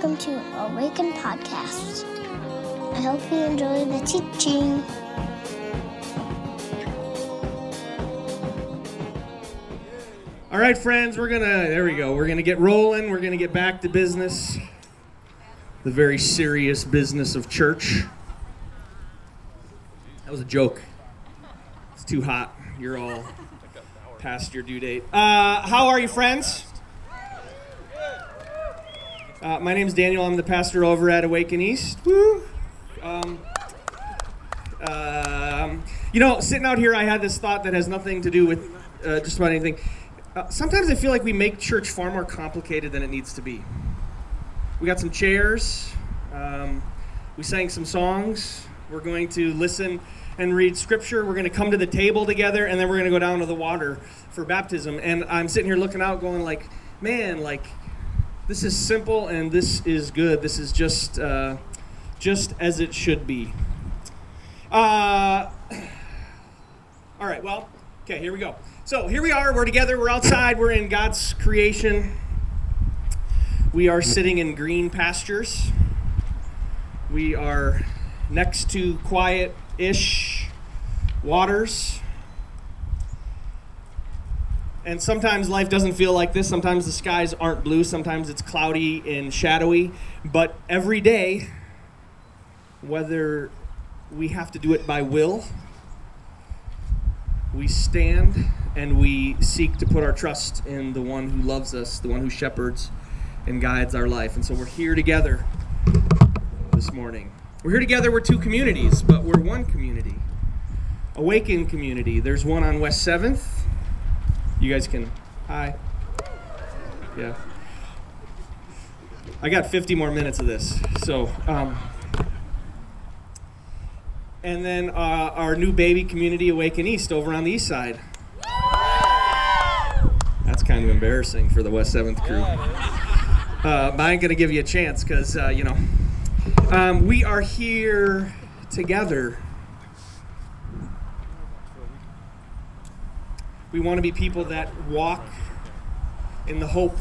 welcome to Awaken Podcast. I hope you enjoy the teaching. All right, friends, we're gonna, there we go. We're gonna get rolling. We're gonna get back to business. The very serious business of church. That was a joke. It's too hot. You're all past your due date. Uh, how are you, friends? Uh, my name is Daniel. I'm the pastor over at Awaken East. Woo! Um, um, you know, sitting out here, I had this thought that has nothing to do with uh, just about anything. Uh, sometimes I feel like we make church far more complicated than it needs to be. We got some chairs. Um, we sang some songs. We're going to listen and read scripture. We're going to come to the table together, and then we're going to go down to the water for baptism. And I'm sitting here looking out, going like, man, like this is simple and this is good. This is just uh, just as it should be. Uh, all right. Well, okay. Here we go. So here we are. We're together. We're outside. We're in God's creation. We are sitting in green pastures. We are next to quiet ish waters. And sometimes life doesn't feel like this. Sometimes the skies aren't blue. Sometimes it's cloudy and shadowy. But every day, whether we have to do it by will, we stand and we seek to put our trust in the one who loves us, the one who shepherds and guides our life. And so we're here together this morning. We're here together. We're two communities, but we're one community. Awaken community. There's one on West 7th. You guys can. Hi. Yeah. I got 50 more minutes of this. So, um, and then uh, our new baby community, Awaken East, over on the east side. That's kind of embarrassing for the West 7th crew. Uh, but I ain't going to give you a chance because, uh, you know, um, we are here together. We want to be people that walk in the hope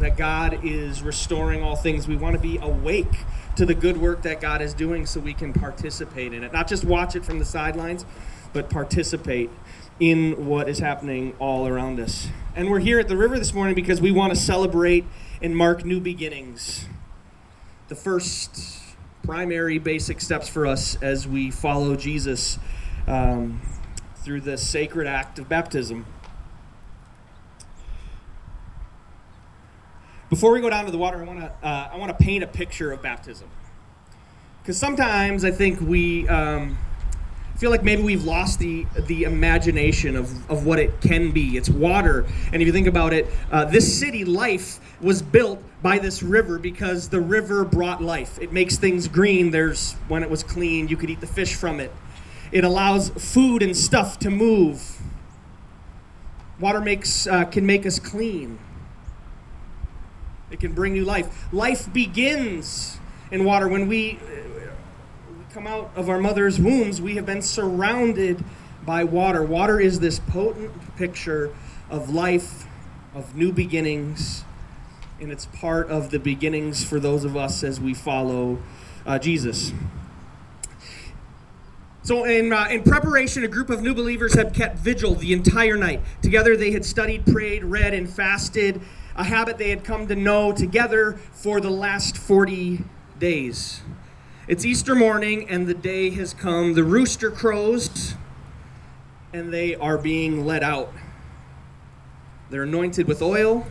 that God is restoring all things. We want to be awake to the good work that God is doing so we can participate in it. Not just watch it from the sidelines, but participate in what is happening all around us. And we're here at the river this morning because we want to celebrate and mark new beginnings. The first primary basic steps for us as we follow Jesus um, through the sacred act of baptism. Before we go down to the water, I want to uh, I want to paint a picture of baptism because sometimes I think we um, feel like maybe we've lost the the imagination of, of what it can be. It's water, and if you think about it, uh, this city life was built by this river because the river brought life. It makes things green. There's when it was clean, you could eat the fish from it. It allows food and stuff to move. Water makes uh, can make us clean. It can bring new life. Life begins in water when we come out of our mother's wombs, we have been surrounded by water. Water is this potent picture of life, of new beginnings, and it's part of the beginnings for those of us as we follow uh, Jesus. So, in, uh, in preparation, a group of new believers had kept vigil the entire night. Together, they had studied, prayed, read, and fasted, a habit they had come to know together for the last 40 days. It's Easter morning, and the day has come. The rooster crows, and they are being let out. They're anointed with oil.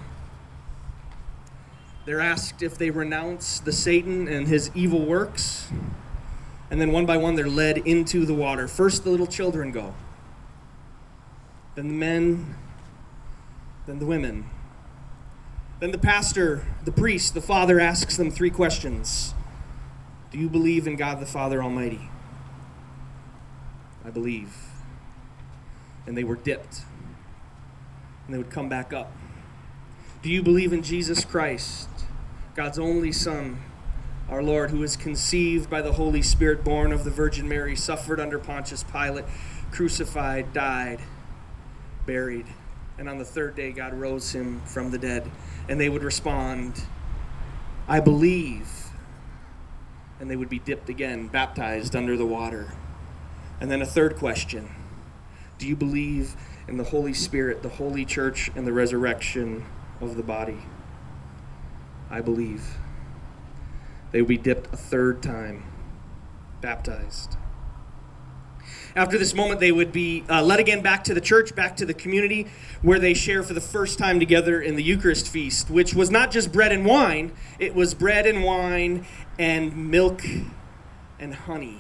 They're asked if they renounce the Satan and his evil works. And then one by one, they're led into the water. First, the little children go, then the men, then the women. Then the pastor, the priest, the father asks them three questions. Do you believe in God the Father Almighty? I believe. And they were dipped. And they would come back up. Do you believe in Jesus Christ, God's only Son, our Lord, who was conceived by the Holy Spirit, born of the Virgin Mary, suffered under Pontius Pilate, crucified, died, buried, and on the third day God rose him from the dead? And they would respond, I believe. And they would be dipped again, baptized under the water. And then a third question Do you believe in the Holy Spirit, the Holy Church, and the resurrection of the body? I believe. They would be dipped a third time, baptized. After this moment, they would be uh, led again back to the church, back to the community, where they share for the first time together in the Eucharist feast, which was not just bread and wine, it was bread and wine and milk and honey.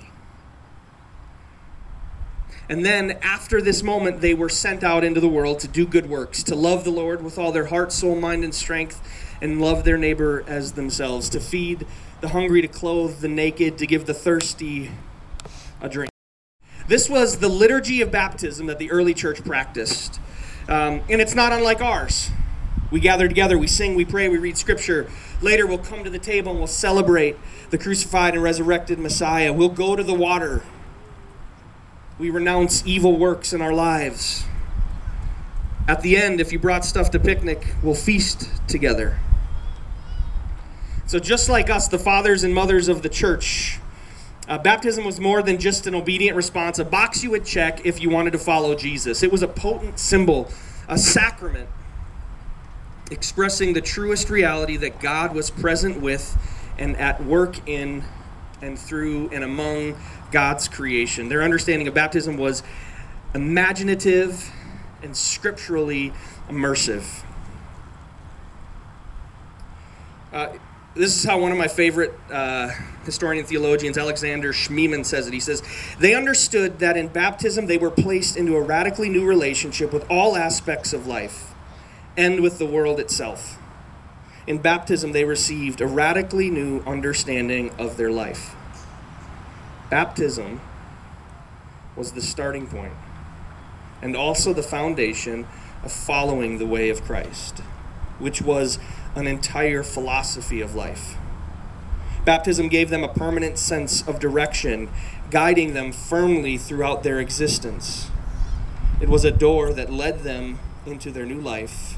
And then after this moment, they were sent out into the world to do good works, to love the Lord with all their heart, soul, mind, and strength, and love their neighbor as themselves, to feed the hungry, to clothe the naked, to give the thirsty a drink. This was the liturgy of baptism that the early church practiced. Um, and it's not unlike ours. We gather together, we sing, we pray, we read scripture. Later, we'll come to the table and we'll celebrate the crucified and resurrected Messiah. We'll go to the water. We renounce evil works in our lives. At the end, if you brought stuff to picnic, we'll feast together. So, just like us, the fathers and mothers of the church, uh, baptism was more than just an obedient response, a box you would check if you wanted to follow Jesus. It was a potent symbol, a sacrament, expressing the truest reality that God was present with and at work in and through and among God's creation. Their understanding of baptism was imaginative and scripturally immersive. Uh, this is how one of my favorite uh, historian theologians, Alexander Schmemann, says it. He says, They understood that in baptism they were placed into a radically new relationship with all aspects of life and with the world itself. In baptism, they received a radically new understanding of their life. Baptism was the starting point and also the foundation of following the way of Christ, which was an entire philosophy of life. Baptism gave them a permanent sense of direction, guiding them firmly throughout their existence. It was a door that led them into their new life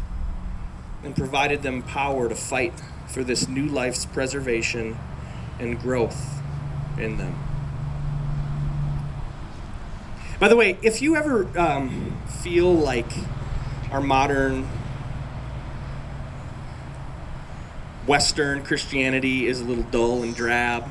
and provided them power to fight for this new life's preservation and growth in them. By the way, if you ever um, feel like our modern Western Christianity is a little dull and drab,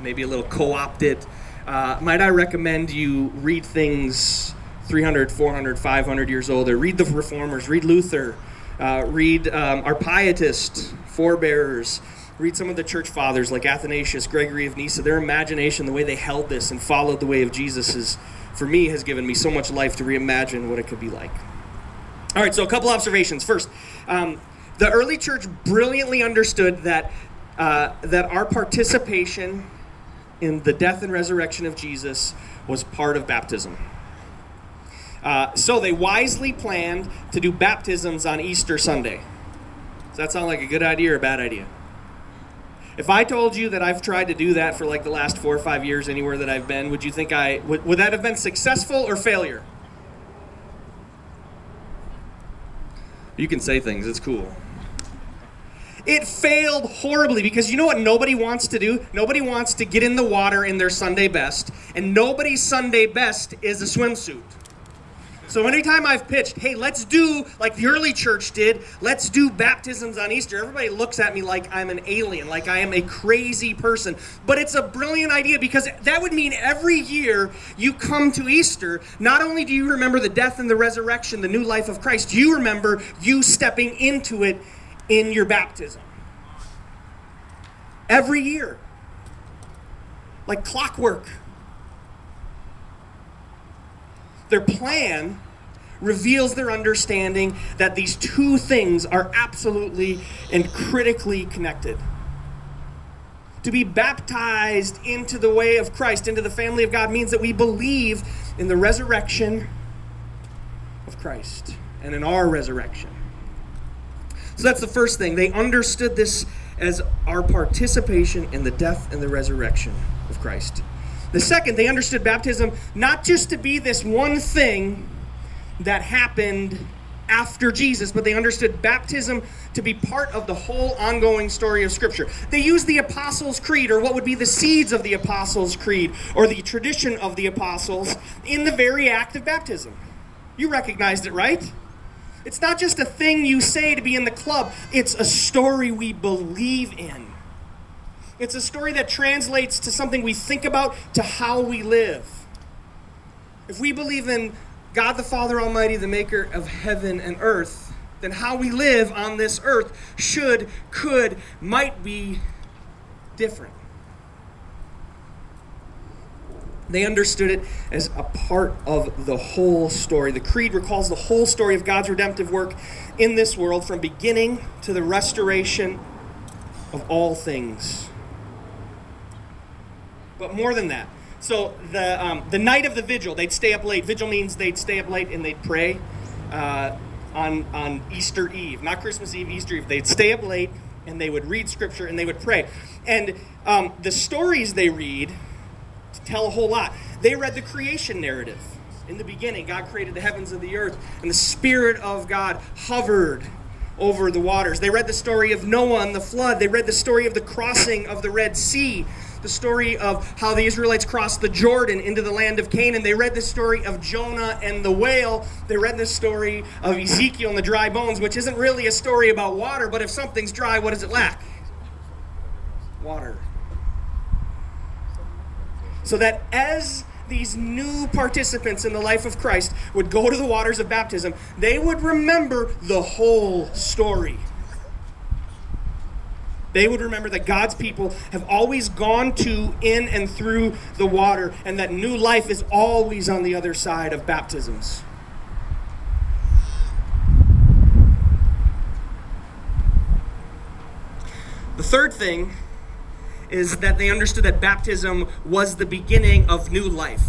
maybe a little co opted, uh, might I recommend you read things 300, 400, 500 years older? Read the Reformers, read Luther, uh, read um, our pietist forebearers, read some of the church fathers like Athanasius, Gregory of Nyssa. Their imagination, the way they held this and followed the way of Jesus, is, for me, has given me so much life to reimagine what it could be like. All right, so a couple observations. First, um, the early church brilliantly understood that, uh, that our participation in the death and resurrection of Jesus was part of baptism. Uh, so they wisely planned to do baptisms on Easter Sunday. Does that sound like a good idea or a bad idea? If I told you that I've tried to do that for like the last four or five years anywhere that I've been, would you think I would, would that have been successful or failure? You can say things, it's cool. It failed horribly because you know what nobody wants to do? Nobody wants to get in the water in their Sunday best, and nobody's Sunday best is a swimsuit. So anytime I've pitched, hey, let's do like the early church did, let's do baptisms on Easter, everybody looks at me like I'm an alien, like I am a crazy person. But it's a brilliant idea because that would mean every year you come to Easter, not only do you remember the death and the resurrection, the new life of Christ, you remember you stepping into it in your baptism. Every year. Like clockwork. Their plan reveals their understanding that these two things are absolutely and critically connected. To be baptized into the way of Christ, into the family of God, means that we believe in the resurrection of Christ and in our resurrection. So that's the first thing. They understood this as our participation in the death and the resurrection of Christ. The second, they understood baptism not just to be this one thing that happened after Jesus, but they understood baptism to be part of the whole ongoing story of Scripture. They used the Apostles' Creed, or what would be the seeds of the Apostles' Creed, or the tradition of the Apostles, in the very act of baptism. You recognized it, right? It's not just a thing you say to be in the club, it's a story we believe in. It's a story that translates to something we think about, to how we live. If we believe in God the Father Almighty, the maker of heaven and earth, then how we live on this earth should, could, might be different. They understood it as a part of the whole story. The Creed recalls the whole story of God's redemptive work in this world from beginning to the restoration of all things. But more than that, so the um, the night of the vigil, they'd stay up late. Vigil means they'd stay up late and they'd pray uh, on on Easter Eve, not Christmas Eve, Easter Eve. They'd stay up late and they would read Scripture and they would pray. And um, the stories they read tell a whole lot. They read the creation narrative. In the beginning, God created the heavens and the earth, and the Spirit of God hovered over the waters. They read the story of Noah and the flood. They read the story of the crossing of the Red Sea, the story of how the Israelites crossed the Jordan into the land of Canaan. They read the story of Jonah and the whale. They read the story of Ezekiel and the dry bones, which isn't really a story about water, but if something's dry, what does it lack? Water so that as these new participants in the life of Christ would go to the waters of baptism, they would remember the whole story. They would remember that God's people have always gone to, in, and through the water, and that new life is always on the other side of baptisms. The third thing is that they understood that baptism was the beginning of new life.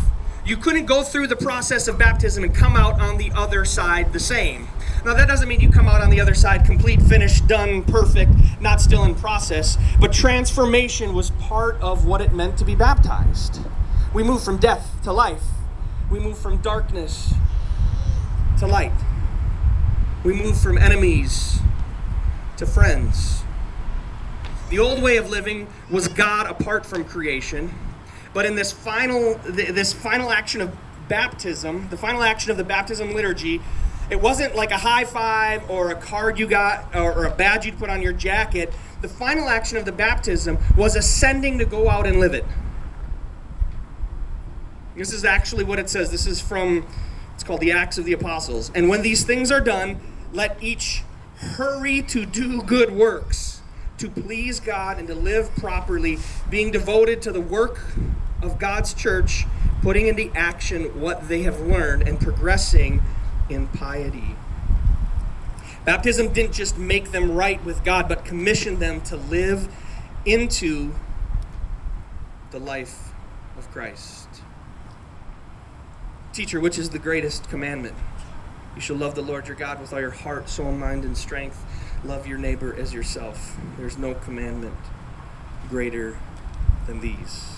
You couldn't go through the process of baptism and come out on the other side the same. Now, that doesn't mean you come out on the other side complete, finished, done, perfect, not still in process, but transformation was part of what it meant to be baptized. We move from death to life, we move from darkness to light, we move from enemies to friends. The old way of living was God apart from creation. But in this final this final action of baptism, the final action of the baptism liturgy, it wasn't like a high five or a card you got or, a badge you'd put on your jacket. The final action of the baptism was ascending to go out and live it. This is actually what it says. This is from it's called the Acts of the Apostles. And when these things are done, let each hurry to do good works to please God and to live properly, being devoted to the work of God's church, putting into action what they have learned, and progressing in piety. Baptism didn't just make them right with God, but commissioned them to live into the life of Christ. Teacher, which is the greatest commandment? You shall love the Lord your God with all your heart, soul, mind, and strength Love your neighbor as yourself. There's no commandment greater than these.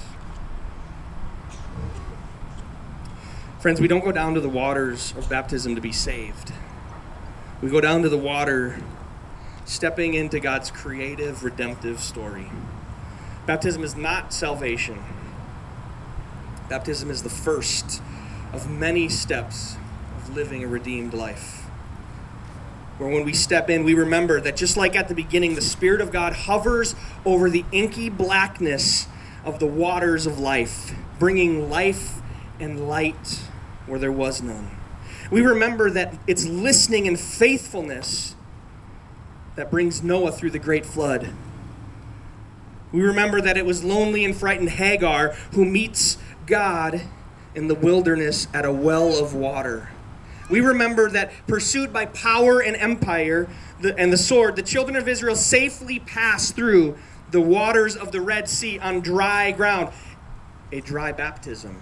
Friends, we don't go down to the waters of baptism to be saved. We go down to the water stepping into God's creative, redemptive story. Baptism is not salvation, baptism is the first of many steps of living a redeemed life where when we step in, we remember that just like at the beginning, the Spirit of God hovers over the inky blackness of the waters of life, bringing life and light where there was none. We remember that it's listening and faithfulness that brings Noah through the great flood. We remember that it was lonely and frightened Hagar who meets God in the wilderness at a well of water. We remember that pursued by power and empire the, and the sword, the children of Israel safely passed through the waters of the Red Sea on dry ground. A dry baptism.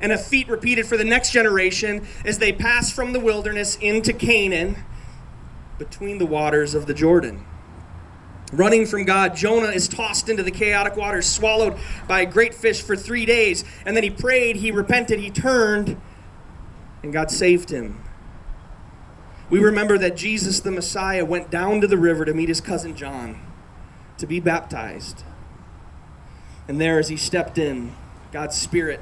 And a feat repeated for the next generation as they pass from the wilderness into Canaan between the waters of the Jordan. Running from God, Jonah is tossed into the chaotic waters, swallowed by a great fish for three days. And then he prayed, he repented, he turned, and God saved him. We remember that Jesus, the Messiah, went down to the river to meet his cousin John to be baptized. And there, as he stepped in, God's Spirit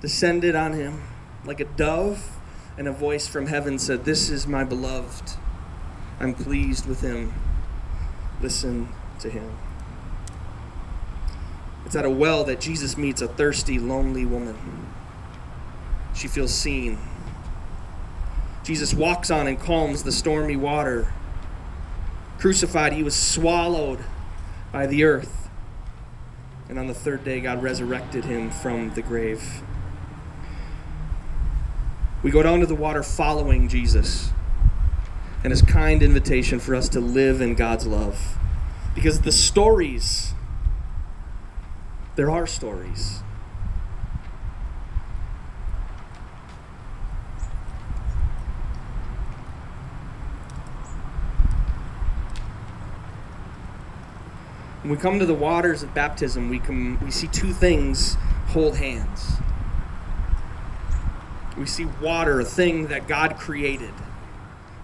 descended on him like a dove, and a voice from heaven said, This is my beloved. I'm pleased with him. Listen to him. It's at a well that Jesus meets a thirsty, lonely woman. She feels seen. Jesus walks on and calms the stormy water. Crucified, he was swallowed by the earth. And on the third day, God resurrected him from the grave. We go down to the water following Jesus and his kind invitation for us to live in God's love. Because the stories, there are stories. When we come to the waters of baptism, we, come, we see two things hold hands. We see water, a thing that God created,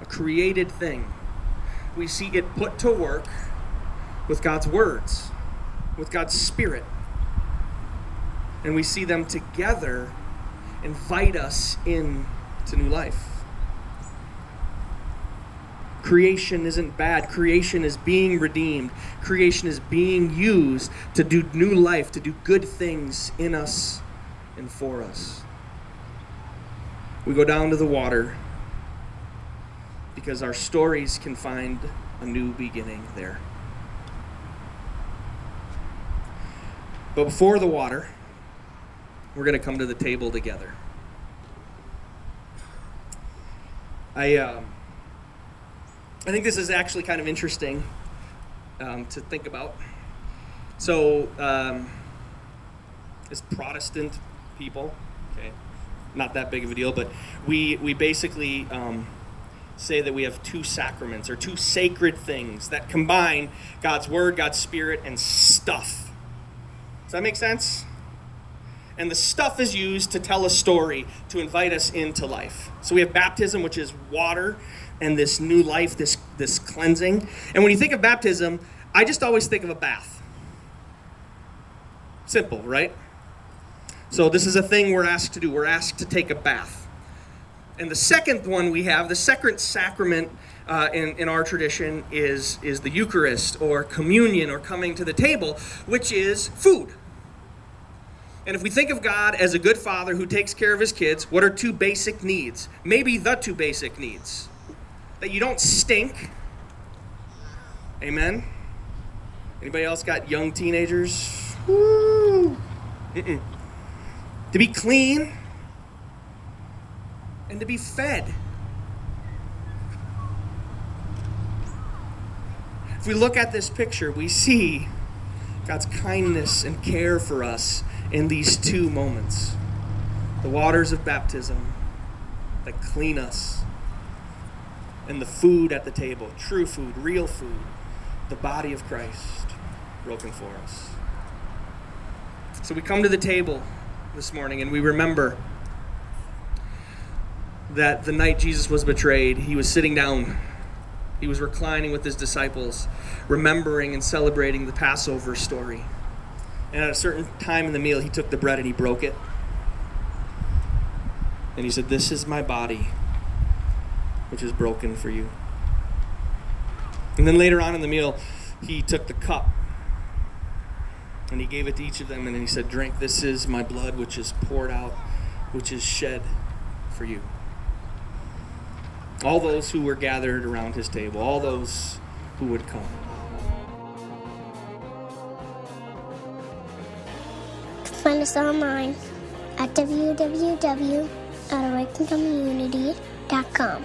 a created thing. We see it put to work with God's words, with God's Spirit. And we see them together invite us into new life. Creation isn't bad. Creation is being redeemed. Creation is being used to do new life, to do good things in us and for us. We go down to the water because our stories can find a new beginning there. But before the water, we're going to come to the table together. I, um, I think this is actually kind of interesting um, to think about. So, um, as Protestant people, okay, not that big of a deal, but we we basically um, say that we have two sacraments or two sacred things that combine God's Word, God's Spirit, and stuff. Does that make sense? And the stuff is used to tell a story to invite us into life. So we have baptism, which is water and this new life, this this cleansing. And when you think of baptism, I just always think of a bath. Simple, right? So this is a thing we're asked to do. We're asked to take a bath. And the second one we have, the second sacrament uh, in, in our tradition is, is the Eucharist or communion or coming to the table, which is food. And if we think of God as a good father who takes care of his kids, what are two basic needs? Maybe the two basic needs that you don't stink. Amen. Anybody else got young teenagers? Woo! Mm-mm to be clean, and to be fed. If we look at this picture, we see God's kindness and care for us in these two moments the waters of baptism that clean us, and the food at the table true food, real food, the body of Christ broken for us. So we come to the table this morning and we remember that the night Jesus was betrayed, he was sitting down. He was reclining with his disciples, remembering and celebrating the Passover story. And at a certain time in the meal, he took the bread and he broke it. And he said, This is my body, which is broken for you. And then later on in the meal, he took the cup and he gave it to each of them, and then he said, Drink, this is my blood, which is poured out, which is shed for you. All those who were gathered around his table, all those who would come. Find us online at www.awakencommunity.com